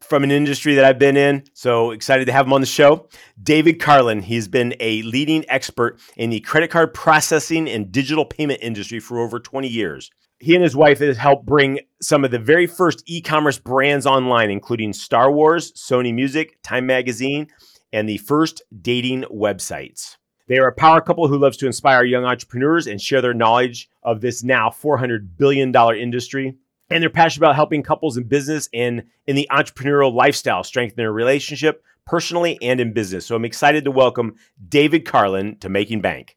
from an industry that I've been in. So excited to have him on the show. David Carlin. He's been a leading expert in the credit card processing and digital payment industry for over 20 years he and his wife has helped bring some of the very first e-commerce brands online, including Star Wars, Sony Music, Time Magazine, and the first dating websites. They are a power couple who loves to inspire young entrepreneurs and share their knowledge of this now $400 billion industry. And they're passionate about helping couples in business and in the entrepreneurial lifestyle strengthen their relationship personally and in business. So I'm excited to welcome David Carlin to Making Bank.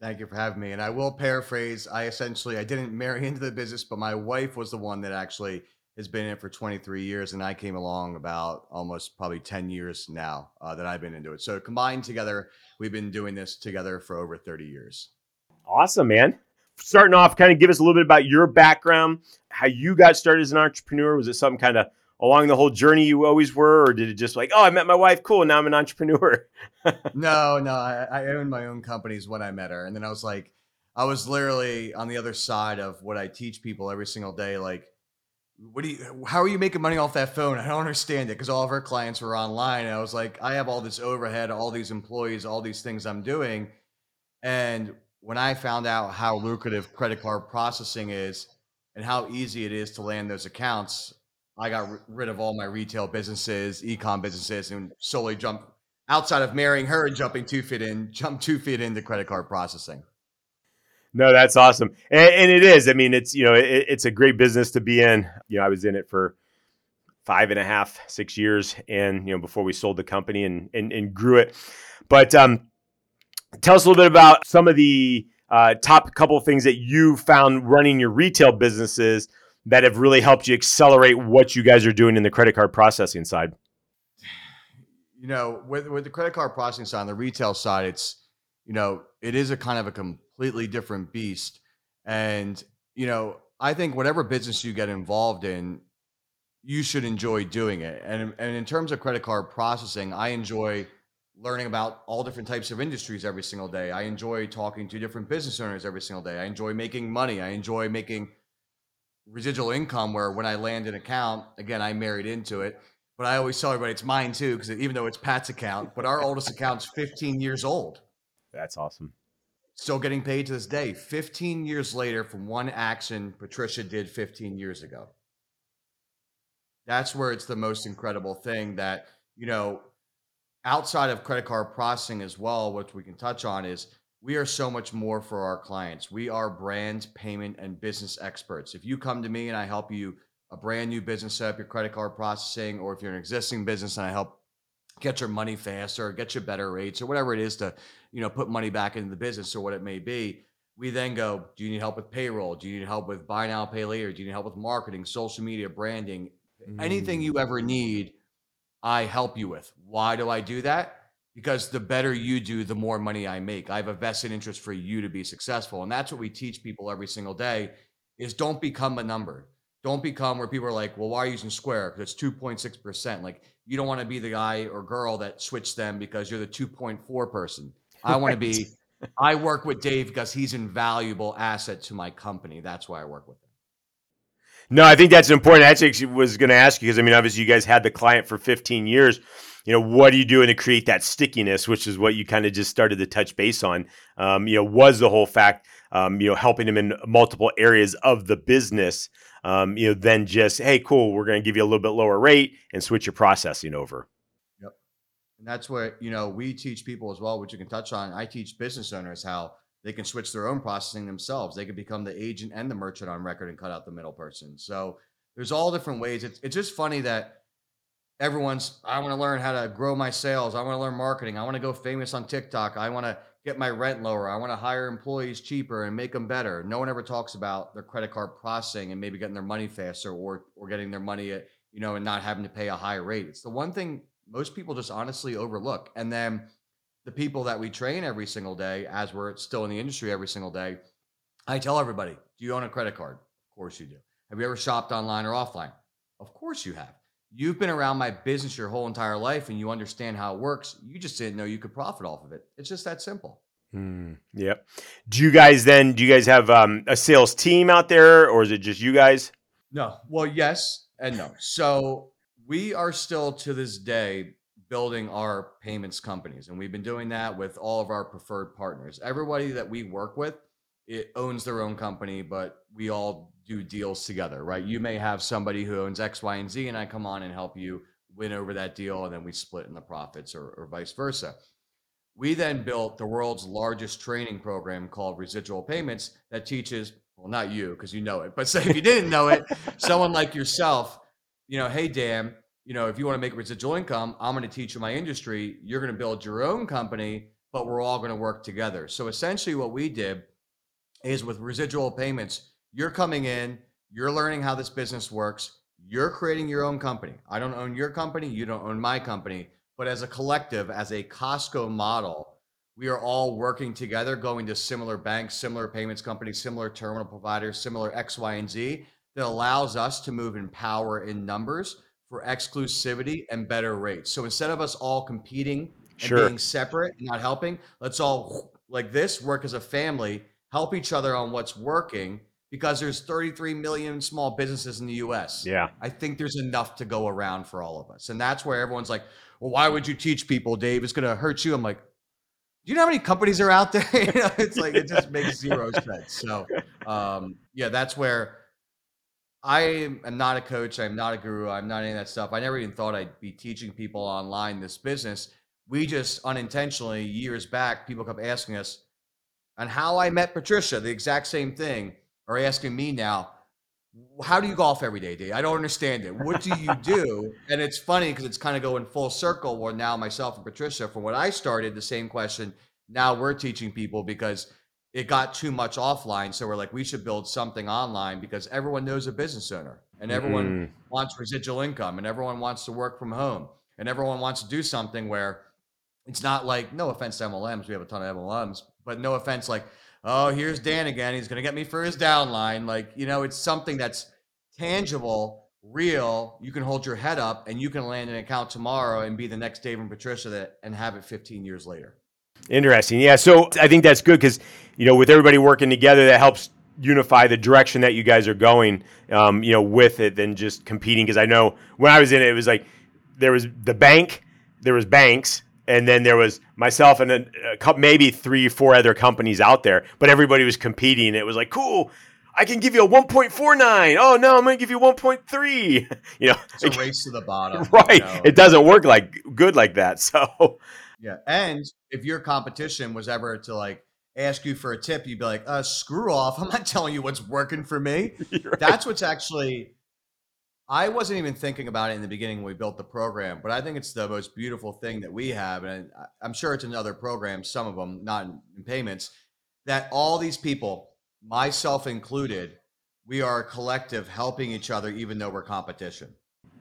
Thank you for having me. And I will paraphrase. I essentially I didn't marry into the business, but my wife was the one that actually has been in it for 23 years, and I came along about almost probably 10 years now uh, that I've been into it. So combined together, we've been doing this together for over 30 years. Awesome, man. Starting off, kind of give us a little bit about your background, how you got started as an entrepreneur. Was it something kind of along the whole journey you always were, or did it just like, oh, I met my wife, cool, now I'm an entrepreneur? no, no, I, I owned my own companies when I met her, and then I was like, I was literally on the other side of what I teach people every single day, like. What do you? How are you making money off that phone? I don't understand it because all of our clients were online. And I was like, I have all this overhead, all these employees, all these things I'm doing, and when I found out how lucrative credit card processing is and how easy it is to land those accounts, I got rid of all my retail businesses, ecom businesses, and solely jumped outside of marrying her and jumping two feet in, jump two feet into credit card processing. No, that's awesome, and, and it is. I mean, it's you know, it, it's a great business to be in. You know, I was in it for five and a half, six years, and you know, before we sold the company and and, and grew it. But um, tell us a little bit about some of the uh, top couple of things that you found running your retail businesses that have really helped you accelerate what you guys are doing in the credit card processing side? You know, with with the credit card processing side, on the retail side, it's you know, it is a kind of a completely different beast. And, you know, I think whatever business you get involved in, you should enjoy doing it. And and in terms of credit card processing, I enjoy learning about all different types of industries every single day. I enjoy talking to different business owners every single day. I enjoy making money. I enjoy making residual income where when I land an account, again, I married into it. But I always tell everybody it's mine too, because even though it's Pat's account, but our oldest account's 15 years old. That's awesome. Still getting paid to this day. 15 years later from one action Patricia did 15 years ago. That's where it's the most incredible thing that, you know, outside of credit card processing as well, which we can touch on is we are so much more for our clients. We are brand, payment, and business experts. If you come to me and I help you a brand new business set up your credit card processing, or if you're an existing business and I help get your money faster, get you better rates, or whatever it is to, you know, put money back into the business or what it may be. We then go, do you need help with payroll? Do you need help with buy now, pay later? Do you need help with marketing, social media, branding? Mm. Anything you ever need, I help you with. Why do I do that? because the better you do, the more money I make. I have a vested interest for you to be successful. And that's what we teach people every single day is don't become a number. Don't become where people are like, well, why are you using Square? Because it's 2.6%. Like you don't want to be the guy or girl that switched them because you're the 2.4 person. I want to be, I work with Dave because he's an invaluable asset to my company. That's why I work with him. No, I think that's important. I actually was going to ask you because I mean, obviously, you guys had the client for 15 years you know, what are you doing to create that stickiness, which is what you kind of just started to touch base on. Um, you know, was the whole fact, um, you know, helping them in multiple areas of the business. Um, you know, then just hey, cool, we're going to give you a little bit lower rate and switch your processing over. Yep, and that's where you know we teach people as well, which you can touch on. I teach business owners how they can switch their own processing themselves. They can become the agent and the merchant on record and cut out the middle person. So there's all different ways. It's it's just funny that everyone's i want to learn how to grow my sales i want to learn marketing i want to go famous on tiktok i want to get my rent lower i want to hire employees cheaper and make them better no one ever talks about their credit card processing and maybe getting their money faster or or getting their money at, you know, and not having to pay a high rate. It's the one thing most people just honestly overlook. And then the people that we train every single day, as we're still in the industry every single day, I tell everybody, do you own a credit card? Of course you do. Have you ever shopped online or offline? Of course you have. You've been around my business your whole entire life and you understand how it works. You just didn't know you could profit off of it. It's just that simple. Mm, yep. Do you guys then, do you guys have um, a sales team out there or is it just you guys? No. Well, yes and no. So we are still to this day building our payments companies. And we've been doing that with all of our preferred partners. Everybody that we work with, it owns their own company, but we all do deals together, right? You may have somebody who owns X, Y, and Z, and I come on and help you win over that deal, and then we split in the profits or, or vice versa. We then built the world's largest training program called Residual Payments that teaches, well, not you, because you know it, but say if you didn't know it, someone like yourself, you know, hey, Dan, you know, if you want to make residual income, I'm going to teach you my industry. You're going to build your own company, but we're all going to work together. So essentially, what we did is with residual payments, you're coming in, you're learning how this business works, you're creating your own company. I don't own your company, you don't own my company, but as a collective, as a Costco model, we are all working together, going to similar banks, similar payments companies, similar terminal providers, similar X, Y, and Z that allows us to move in power in numbers for exclusivity and better rates. So instead of us all competing and sure. being separate and not helping, let's all like this work as a family, help each other on what's working because there's 33 million small businesses in the US. Yeah. I think there's enough to go around for all of us. And that's where everyone's like, well, why would you teach people, Dave? It's going to hurt you. I'm like, do you know how many companies are out there? you know, it's like, it just makes zero sense. So, um, yeah, that's where I am not a coach. I'm not a guru. I'm not any of that stuff. I never even thought I'd be teaching people online this business. We just unintentionally, years back, people kept asking us, and how I met Patricia, the exact same thing are asking me now, how do you golf every day, Dave? I don't understand it. What do you do? and it's funny because it's kind of going full circle where now myself and Patricia, from what I started, the same question, now we're teaching people because it got too much offline. So we're like, we should build something online because everyone knows a business owner and everyone mm. wants residual income and everyone wants to work from home and everyone wants to do something where it's not like, no offense to MLMs, we have a ton of MLMs, but no offense, like, oh, here's Dan again. He's going to get me for his downline. Like, you know, it's something that's tangible, real. You can hold your head up and you can land an account tomorrow and be the next Dave and Patricia that and have it 15 years later. Interesting. Yeah. So I think that's good because, you know, with everybody working together, that helps unify the direction that you guys are going, um, you know, with it than just competing. Because I know when I was in it, it was like there was the bank, there was banks, and then there was myself and then a couple, maybe three, four other companies out there, but everybody was competing. It was like, cool, I can give you a 1.49. Oh no, I'm going to give you 1.3. you know, it's a race to the bottom. Right. You know? It doesn't work like good like that. So yeah, and if your competition was ever to like ask you for a tip, you'd be like, uh, screw off. I'm not telling you what's working for me. Right. That's what's actually I wasn't even thinking about it in the beginning when we built the program, but I think it's the most beautiful thing that we have. And I'm sure it's in other programs, some of them not in payments, that all these people, myself included, we are a collective helping each other, even though we're competition.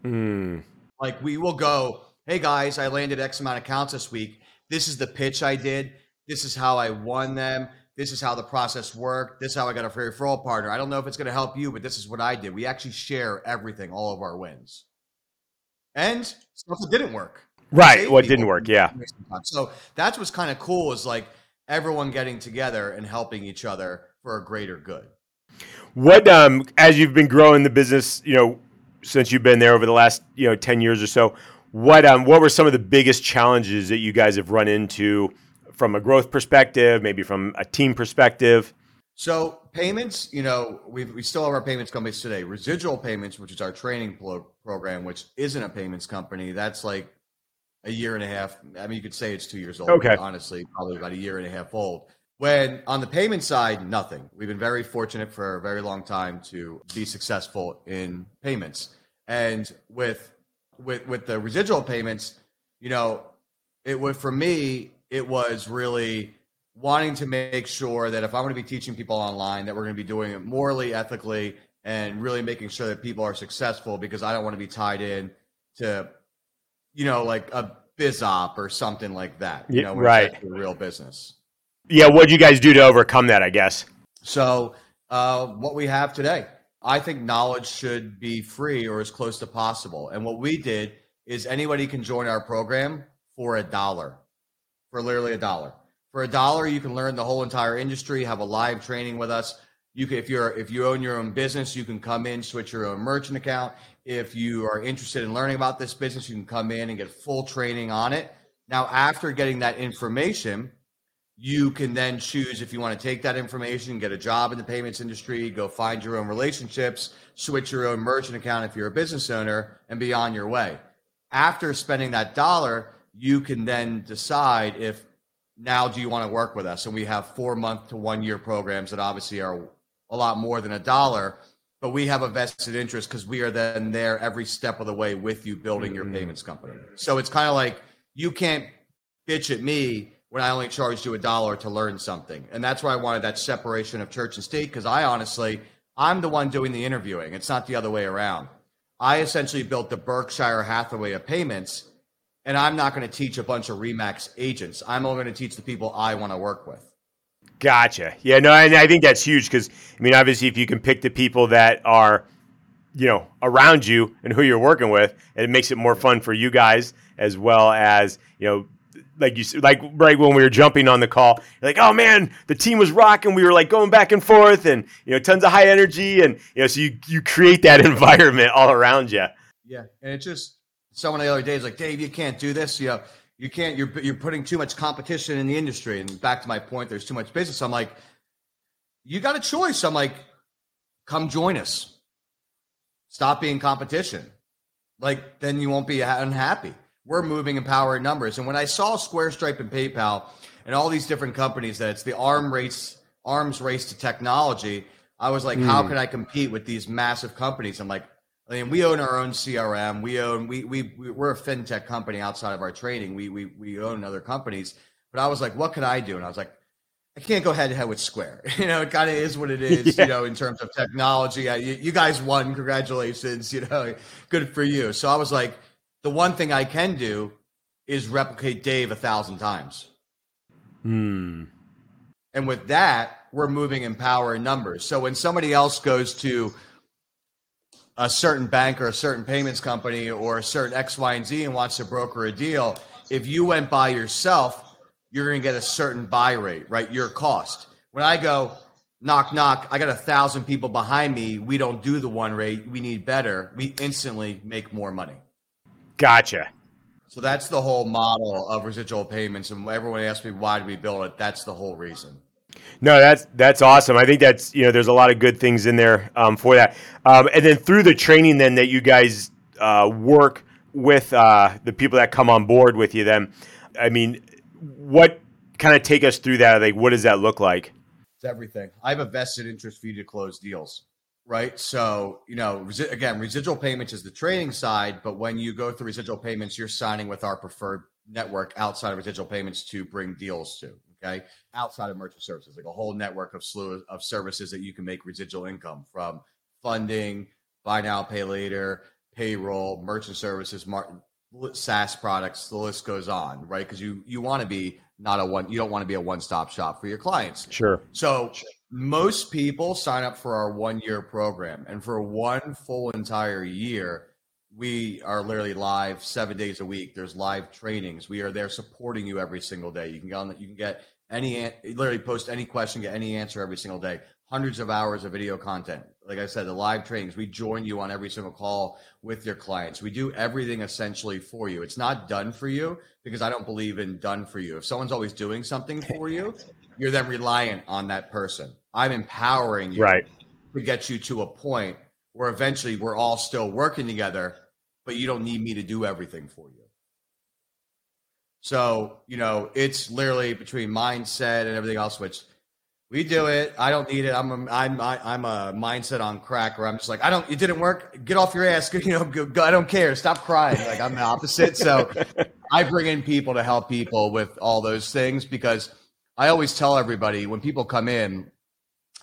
Mm. Like we will go, hey guys, I landed X amount of accounts this week. This is the pitch I did. This is how I won them this is how the process worked. This is how I got a free referral partner. I don't know if it's going to help you, but this is what I did. We actually share everything, all of our wins, and stuff that didn't work. Right, what didn't work? Yeah. So that's what's kind of cool is like everyone getting together and helping each other for a greater good. What um as you've been growing the business, you know, since you've been there over the last you know ten years or so, what um what were some of the biggest challenges that you guys have run into? from a growth perspective, maybe from a team perspective? So payments, you know, we we still have our payments companies today. Residual payments, which is our training pro- program, which isn't a payments company, that's like a year and a half. I mean, you could say it's two years old. Okay. Honestly, probably about a year and a half old. When on the payment side, nothing. We've been very fortunate for a very long time to be successful in payments. And with with with the residual payments, you know, it would for me it was really wanting to make sure that if I'm going to be teaching people online, that we're going to be doing it morally, ethically, and really making sure that people are successful because I don't want to be tied in to, you know, like a biz op or something like that. You know, right. real business. Yeah. What'd you guys do to overcome that? I guess. So, uh, what we have today, I think knowledge should be free or as close to possible. And what we did is anybody can join our program for a dollar, for literally a dollar. For a dollar, you can learn the whole entire industry, have a live training with us. You can, if you're if you own your own business, you can come in, switch your own merchant account. If you are interested in learning about this business, you can come in and get full training on it. Now, after getting that information, you can then choose if you want to take that information, get a job in the payments industry, go find your own relationships, switch your own merchant account if you're a business owner, and be on your way. After spending that dollar, you can then decide if now do you want to work with us? And we have four month to one year programs that obviously are a lot more than a dollar, but we have a vested interest because we are then there every step of the way with you building your mm-hmm. payments company. So it's kind of like you can't bitch at me when I only charged you a dollar to learn something. And that's why I wanted that separation of church and state because I honestly, I'm the one doing the interviewing. It's not the other way around. I essentially built the Berkshire Hathaway of payments, and I'm not going to teach a bunch of Remax agents. I'm only going to teach the people I want to work with. Gotcha. Yeah, no, I, I think that's huge because, I mean, obviously, if you can pick the people that are, you know, around you and who you're working with, it makes it more fun for you guys as well as, you know, like you like right when we were jumping on the call, like, oh man, the team was rocking. We were like going back and forth, and you know, tons of high energy, and you know, so you you create that environment all around you. Yeah, and it's just someone the other day is like, Dave, you can't do this. You know, you can't. You're you're putting too much competition in the industry. And back to my point, there's too much business. I'm like, you got a choice. I'm like, come join us. Stop being competition. Like then you won't be unhappy we're moving in power and numbers. And when I saw Square Stripe and PayPal and all these different companies that it's the arm race, arms race to technology, I was like, mm. how hmm. can I compete with these massive companies? I'm like, I mean, we own our own CRM. We own we we we're a fintech company outside of our trading. We we we own other companies. But I was like, what can I do? And I was like, I can't go head to head with Square. You know, it kind of is what it is. Yeah. You know, in terms of technology, I, you, you guys won. Congratulations. You know, good for you. So I was like the one thing I can do is replicate Dave a thousand times. Hmm. And with that, we're moving in power and numbers. So when somebody else goes to a certain bank or a certain payments company or a certain X, Y, and Z and wants to broker a deal, if you went by yourself, you're going to get a certain buy rate, right? Your cost. When I go knock, knock, I got a thousand people behind me. We don't do the one rate. We need better. We instantly make more money. Gotcha. So that's the whole model of residual payments. And everyone asks me why did we build it? That's the whole reason. No, that's that's awesome. I think that's you know there's a lot of good things in there um, for that. Um, and then through the training, then that you guys uh, work with uh, the people that come on board with you. Then, I mean, what kind of take us through that? Like, what does that look like? It's everything. I have a vested interest for you to close deals right? So, you know, resi- again, residual payments is the trading side, but when you go through residual payments, you're signing with our preferred network outside of residual payments to bring deals to, okay? Outside of merchant services, like a whole network of slew of services that you can make residual income from funding, buy now, pay later, payroll, merchant services, mar- SaaS products, the list goes on, right? Because you you want to be not a one, you don't want to be a one stop shop for your clients. Sure. So most people sign up for our one year program and for one full entire year we are literally live seven days a week. There's live trainings. We are there supporting you every single day. You can get on you can get any literally post any question get any answer every single day. Hundreds of hours of video content. Like i said the live trainings. We join you on every single call with your clients. We do everything essentially for you. It's not done for you because i don't believe in done for you. If someone's always doing something for you you're then reliant on that person I'm empowering you right. to get you to a point where eventually we're all still working together, but you don't need me to do everything for you. So, you know, it's literally between mindset and everything else, which we do it. I don't need it. I'm a, I'm I'm a mindset on crack where I'm just like I don't. It didn't work. Get off your ass. You know, go, go, I don't care. Stop crying. Like I'm the opposite. So I bring in people to help people with all those things because I always tell everybody when people come in,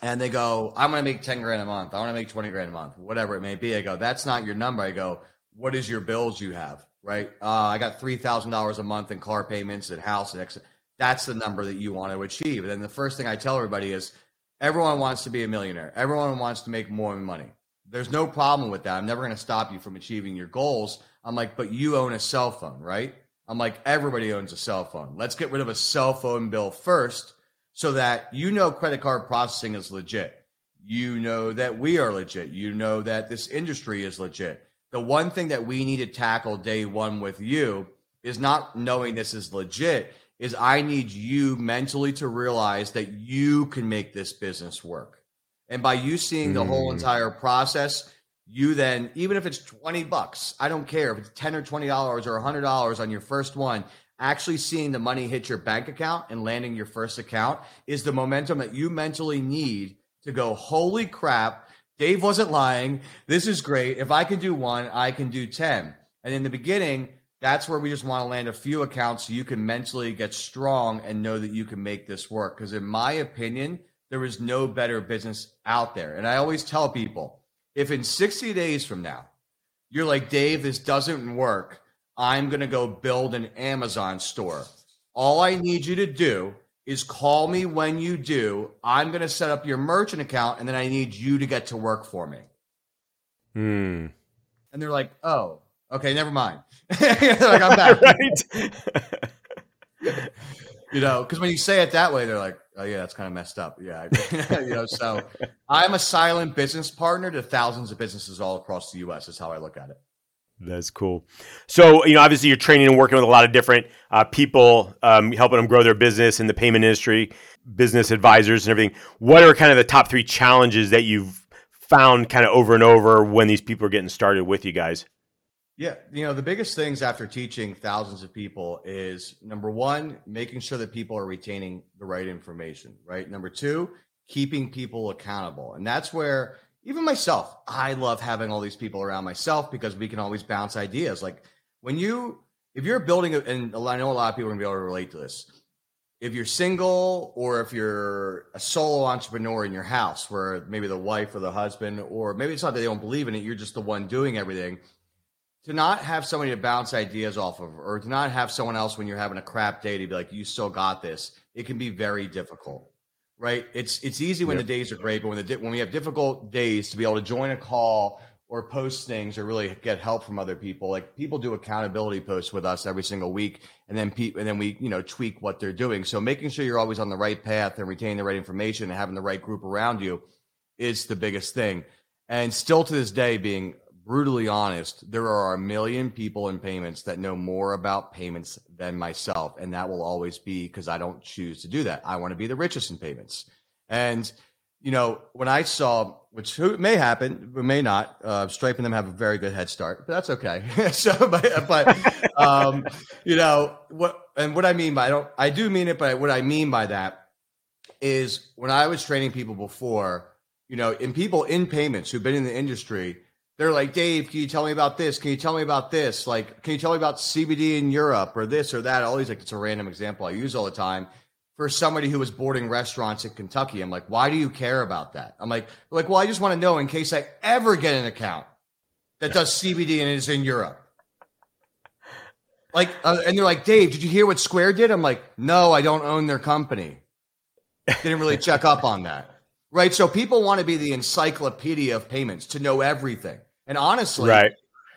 and they go, I'm going to make 10 grand a month. I want to make 20 grand a month, whatever it may be. I go, that's not your number. I go, what is your bills you have? Right. Uh, I got $3,000 a month in car payments and house and exit. That's the number that you want to achieve. And then the first thing I tell everybody is everyone wants to be a millionaire. Everyone wants to make more money. There's no problem with that. I'm never going to stop you from achieving your goals. I'm like, but you own a cell phone, right? I'm like, everybody owns a cell phone. Let's get rid of a cell phone bill first so that you know credit card processing is legit. You know that we are legit. You know that this industry is legit. The one thing that we need to tackle day one with you is not knowing this is legit, is I need you mentally to realize that you can make this business work. And by you seeing the mm. whole entire process, you then, even if it's 20 bucks, I don't care if it's 10 or $20 or $100 on your first one, actually seeing the money hit your bank account and landing your first account is the momentum that you mentally need to go, holy crap, Dave wasn't lying. This is great. If I can do one, I can do 10. And in the beginning, that's where we just want to land a few accounts so you can mentally get strong and know that you can make this work. Because in my opinion, there is no better business out there. And I always tell people if in 60 days from now, you're like, Dave, this doesn't work, I'm going to go build an Amazon store. All I need you to do is call me when you do. I'm going to set up your merchant account and then I need you to get to work for me. Hmm. And they're like, oh, okay, never mind. like, I'm back. right. you know, because when you say it that way, they're like, oh, yeah, that's kind of messed up. Yeah. you know, so I'm a silent business partner to thousands of businesses all across the US, is how I look at it. That's cool. So, you know, obviously you're training and working with a lot of different uh, people, um, helping them grow their business in the payment industry, business advisors and everything. What are kind of the top three challenges that you've found kind of over and over when these people are getting started with you guys? Yeah, you know, the biggest things after teaching thousands of people is number one, making sure that people are retaining the right information, right? Number two, keeping people accountable. And that's where even myself, I love having all these people around myself because we can always bounce ideas. Like when you, if you're building, a, and I know a lot of people are gonna be able to relate to this. If you're single or if you're a solo entrepreneur in your house where maybe the wife or the husband, or maybe it's not that they don't believe in it, you're just the one doing everything. To not have somebody to bounce ideas off of, or to not have someone else when you're having a crap day to be like, you still got this, it can be very difficult right? It's it's easy when the days are great, but when the when we have difficult days to be able to join a call or post things or really get help from other people. Like people do accountability posts with us every single week, and then pe- and then we you know tweak what they're doing. So making sure you're always on the right path and retaining the right information and having the right group around you is the biggest thing. And still to this day, being brutally honest, there are a million people in payments that know more about payments than myself. And that will always be because I don't choose to do that. I want to be the richest in payments. And, you know, when I saw, which may happen, but may not, uh, Stripe and them have a very good head start, but that's okay. so, but, but um, you know, what, and what I mean by, I don't, I do mean it, but what I mean by that is when I was training people before, you know, in people in payments who've been in the industry, they're like, Dave, can you tell me about this? Can you tell me about this? Like, can you tell me about CBD in Europe or this or that? Always like it's a random example I use all the time for somebody who was boarding restaurants in Kentucky. I'm like, why do you care about that? I'm like, like, well, I just want to know in case I ever get an account that does CBD and is in Europe. Like, uh, and they're like, Dave, did you hear what Square did? I'm like, no, I don't own their company. Didn't really check up on that. Right. So people want to be the encyclopedia of payments to know everything. And honestly, right.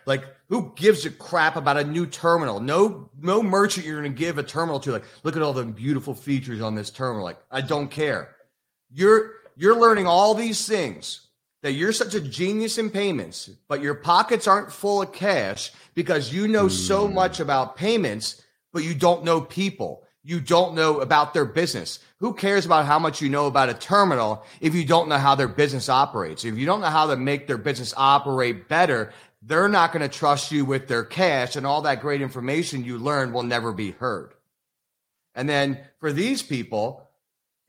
like who gives a crap about a new terminal? No, no merchant you're going to give a terminal to. Like, look at all the beautiful features on this terminal. Like, I don't care. You're you're learning all these things that you're such a genius in payments, but your pockets aren't full of cash because you know mm. so hmm. much about payments, but you don't know people. You don't know about their business. Who cares about how much you know about a terminal if you don't know how their business operates? If you don't know how to make their business operate better, they're not going to trust you with their cash and all that great information you learn will never be heard. And then for these people,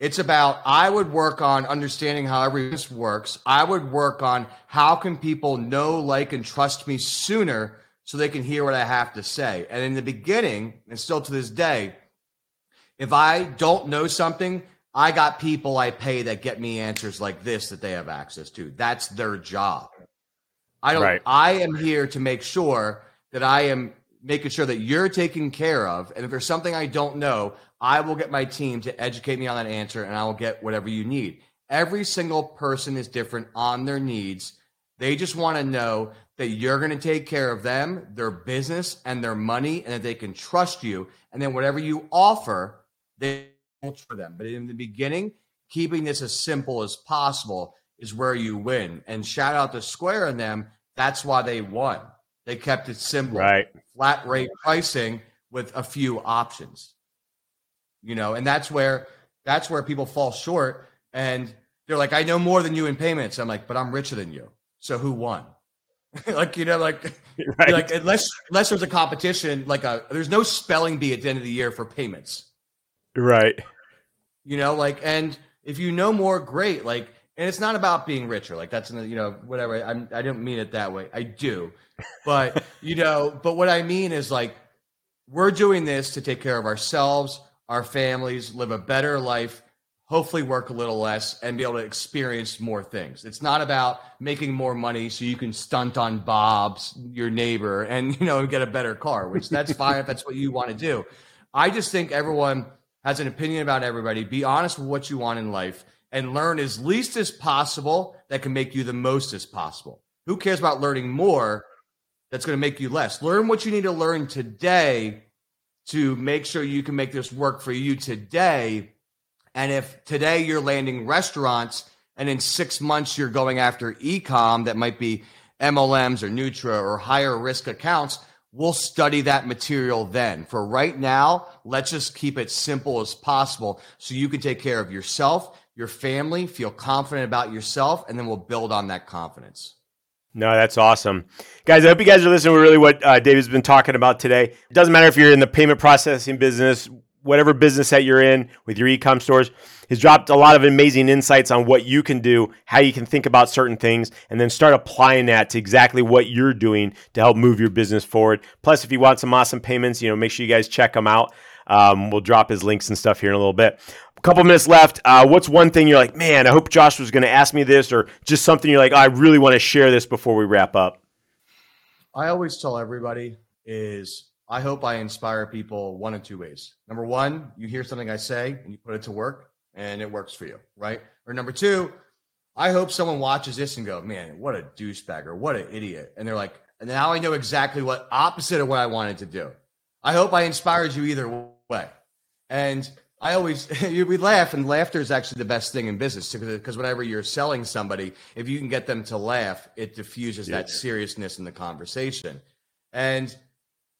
it's about I would work on understanding how every business works. I would work on how can people know, like, and trust me sooner so they can hear what I have to say. And in the beginning, and still to this day, if I don't know something, I got people I pay that get me answers like this that they have access to. That's their job. I don't right. I am here to make sure that I am making sure that you're taken care of. And if there's something I don't know, I will get my team to educate me on that answer and I will get whatever you need. Every single person is different on their needs. They just want to know that you're going to take care of them, their business, and their money, and that they can trust you. And then whatever you offer, they for them. But in the beginning, keeping this as simple as possible is where you win. And shout out to Square and them. That's why they won. They kept it simple, right? Flat rate pricing with a few options. You know, and that's where that's where people fall short. And they're like, I know more than you in payments. I'm like, but I'm richer than you. So who won? like you know, like right. like unless unless there's a competition, like a there's no spelling bee at the end of the year for payments. Right. You know, like and if you know more, great. Like, and it's not about being richer. Like that's you know whatever. I'm I don't mean it that way. I do, but you know, but what I mean is like we're doing this to take care of ourselves, our families, live a better life hopefully work a little less and be able to experience more things. It's not about making more money so you can stunt on Bob's, your neighbor, and you know get a better car, which that's fine if that's what you want to do. I just think everyone has an opinion about everybody. Be honest with what you want in life and learn as least as possible that can make you the most as possible. Who cares about learning more that's going to make you less? Learn what you need to learn today to make sure you can make this work for you today and if today you're landing restaurants and in six months you're going after ecom that might be MLMs or Nutra or higher risk accounts, we'll study that material then. For right now, let's just keep it simple as possible so you can take care of yourself, your family, feel confident about yourself, and then we'll build on that confidence. No, that's awesome. Guys, I hope you guys are listening to really what uh, David's been talking about today. It doesn't matter if you're in the payment processing business, whatever business that you're in with your e-com stores has dropped a lot of amazing insights on what you can do how you can think about certain things and then start applying that to exactly what you're doing to help move your business forward. Plus if you want some awesome payments you know make sure you guys check them out. Um, we'll drop his links and stuff here in a little bit. A couple minutes left uh, what's one thing you're like man i hope josh was going to ask me this or just something you're like oh, i really want to share this before we wrap up i always tell everybody is I hope I inspire people one of two ways. Number one, you hear something I say and you put it to work and it works for you, right? Or number two, I hope someone watches this and go, man, what a douchebag or what an idiot. And they're like, and now I know exactly what opposite of what I wanted to do. I hope I inspired you either way. And I always, we laugh, and laughter is actually the best thing in business because whenever you're selling somebody, if you can get them to laugh, it diffuses yeah. that seriousness in the conversation. And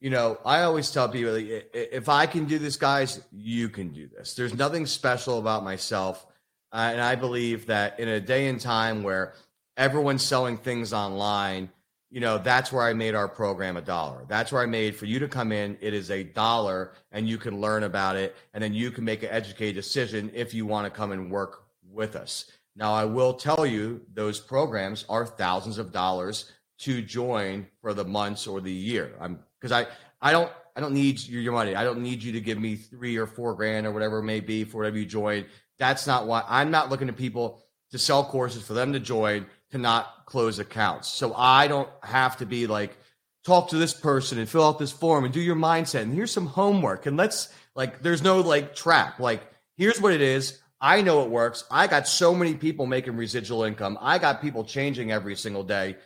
you know, I always tell people if I can do this, guys, you can do this. There's nothing special about myself. Uh, and I believe that in a day and time where everyone's selling things online, you know, that's where I made our program a dollar. That's where I made for you to come in. It is a dollar and you can learn about it. And then you can make an educated decision if you want to come and work with us. Now, I will tell you those programs are thousands of dollars to join for the months or the year. I'm because I I don't I don't need your, your money. I don't need you to give me three or four grand or whatever it may be for whatever you join. That's not why I'm not looking to people to sell courses for them to join to not close accounts. So I don't have to be like talk to this person and fill out this form and do your mindset and here's some homework and let's like there's no like trap. Like here's what it is. I know it works. I got so many people making residual income. I got people changing every single day.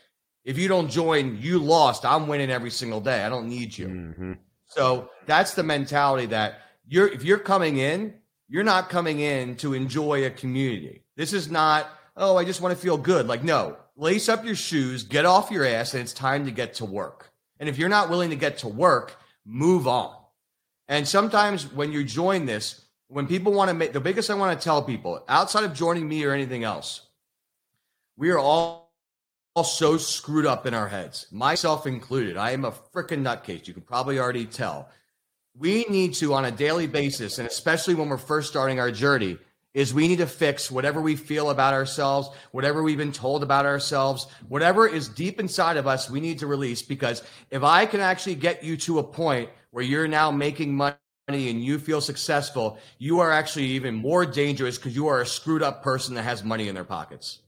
If you don't join, you lost. I'm winning every single day. I don't need you. Mm-hmm. So that's the mentality that you're if you're coming in, you're not coming in to enjoy a community. This is not, oh, I just want to feel good. Like, no, lace up your shoes, get off your ass, and it's time to get to work. And if you're not willing to get to work, move on. And sometimes when you join this, when people want to make the biggest I want to tell people outside of joining me or anything else, we are all all so screwed up in our heads, myself included. I am a freaking nutcase. You can probably already tell. We need to, on a daily basis, and especially when we're first starting our journey, is we need to fix whatever we feel about ourselves, whatever we've been told about ourselves, whatever is deep inside of us, we need to release. Because if I can actually get you to a point where you're now making money and you feel successful, you are actually even more dangerous because you are a screwed up person that has money in their pockets.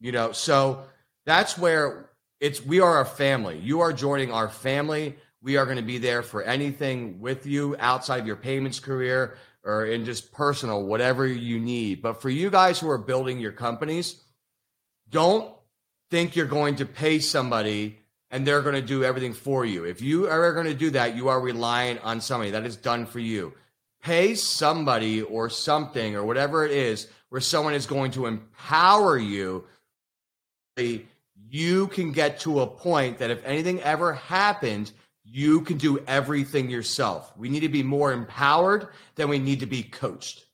You know, so that's where it's we are a family. You are joining our family. We are going to be there for anything with you outside of your payments career or in just personal, whatever you need. But for you guys who are building your companies, don't think you're going to pay somebody and they're going to do everything for you. If you are going to do that, you are reliant on somebody that is done for you. Pay somebody or something or whatever it is where someone is going to empower you. You can get to a point that if anything ever happened, you can do everything yourself. We need to be more empowered than we need to be coached.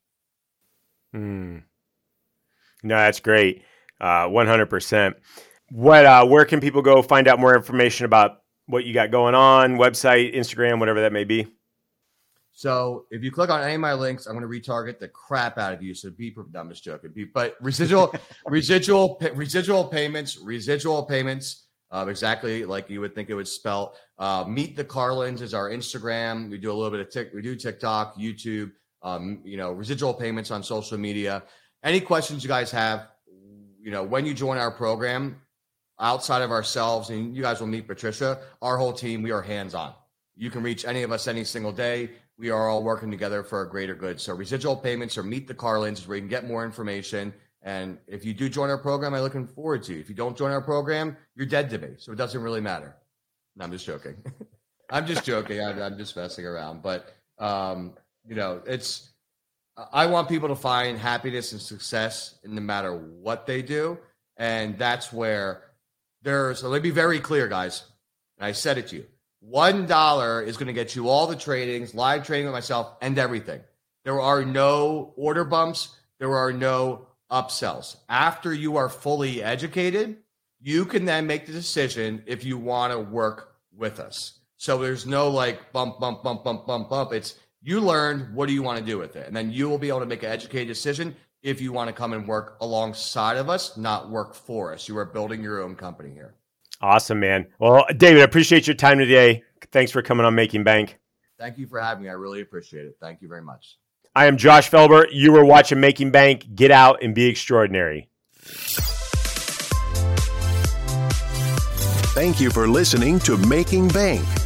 Hmm. No, that's great. Uh, 100% what uh, where can people go find out more information about what you got going on website instagram whatever that may be so if you click on any of my links i'm going to retarget the crap out of you so be no, i'm just joking be, but residual residual residual payments residual payments uh, exactly like you would think it would spell uh, meet the carlins is our instagram we do a little bit of tick we do tiktok youtube um, you know residual payments on social media any questions you guys have you know when you join our program outside of ourselves, and you guys will meet Patricia, our whole team, we are hands on. You can reach any of us any single day. We are all working together for a greater good. So, residual payments or meet the Carlins where you can get more information. And if you do join our program, I'm looking forward to you. If you don't join our program, you're dead to me. So, it doesn't really matter. No, I'm just joking. I'm just joking. I'm, I'm, just messing around. But, um, you know, it's, I want people to find happiness and success in no matter what they do. And that's where there's, let me be very clear, guys. I said it to you. One dollar is going to get you all the tradings, live trading with myself, and everything. There are no order bumps. There are no upsells. After you are fully educated, you can then make the decision if you want to work with us. So there's no like bump, bump, bump, bump, bump, bump. It's you learned, what do you want to do with it? And then you will be able to make an educated decision if you want to come and work alongside of us, not work for us. You are building your own company here. Awesome, man. Well, David, I appreciate your time today. Thanks for coming on Making Bank. Thank you for having me. I really appreciate it. Thank you very much. I am Josh Felber. You were watching Making Bank. Get out and be extraordinary. Thank you for listening to Making Bank.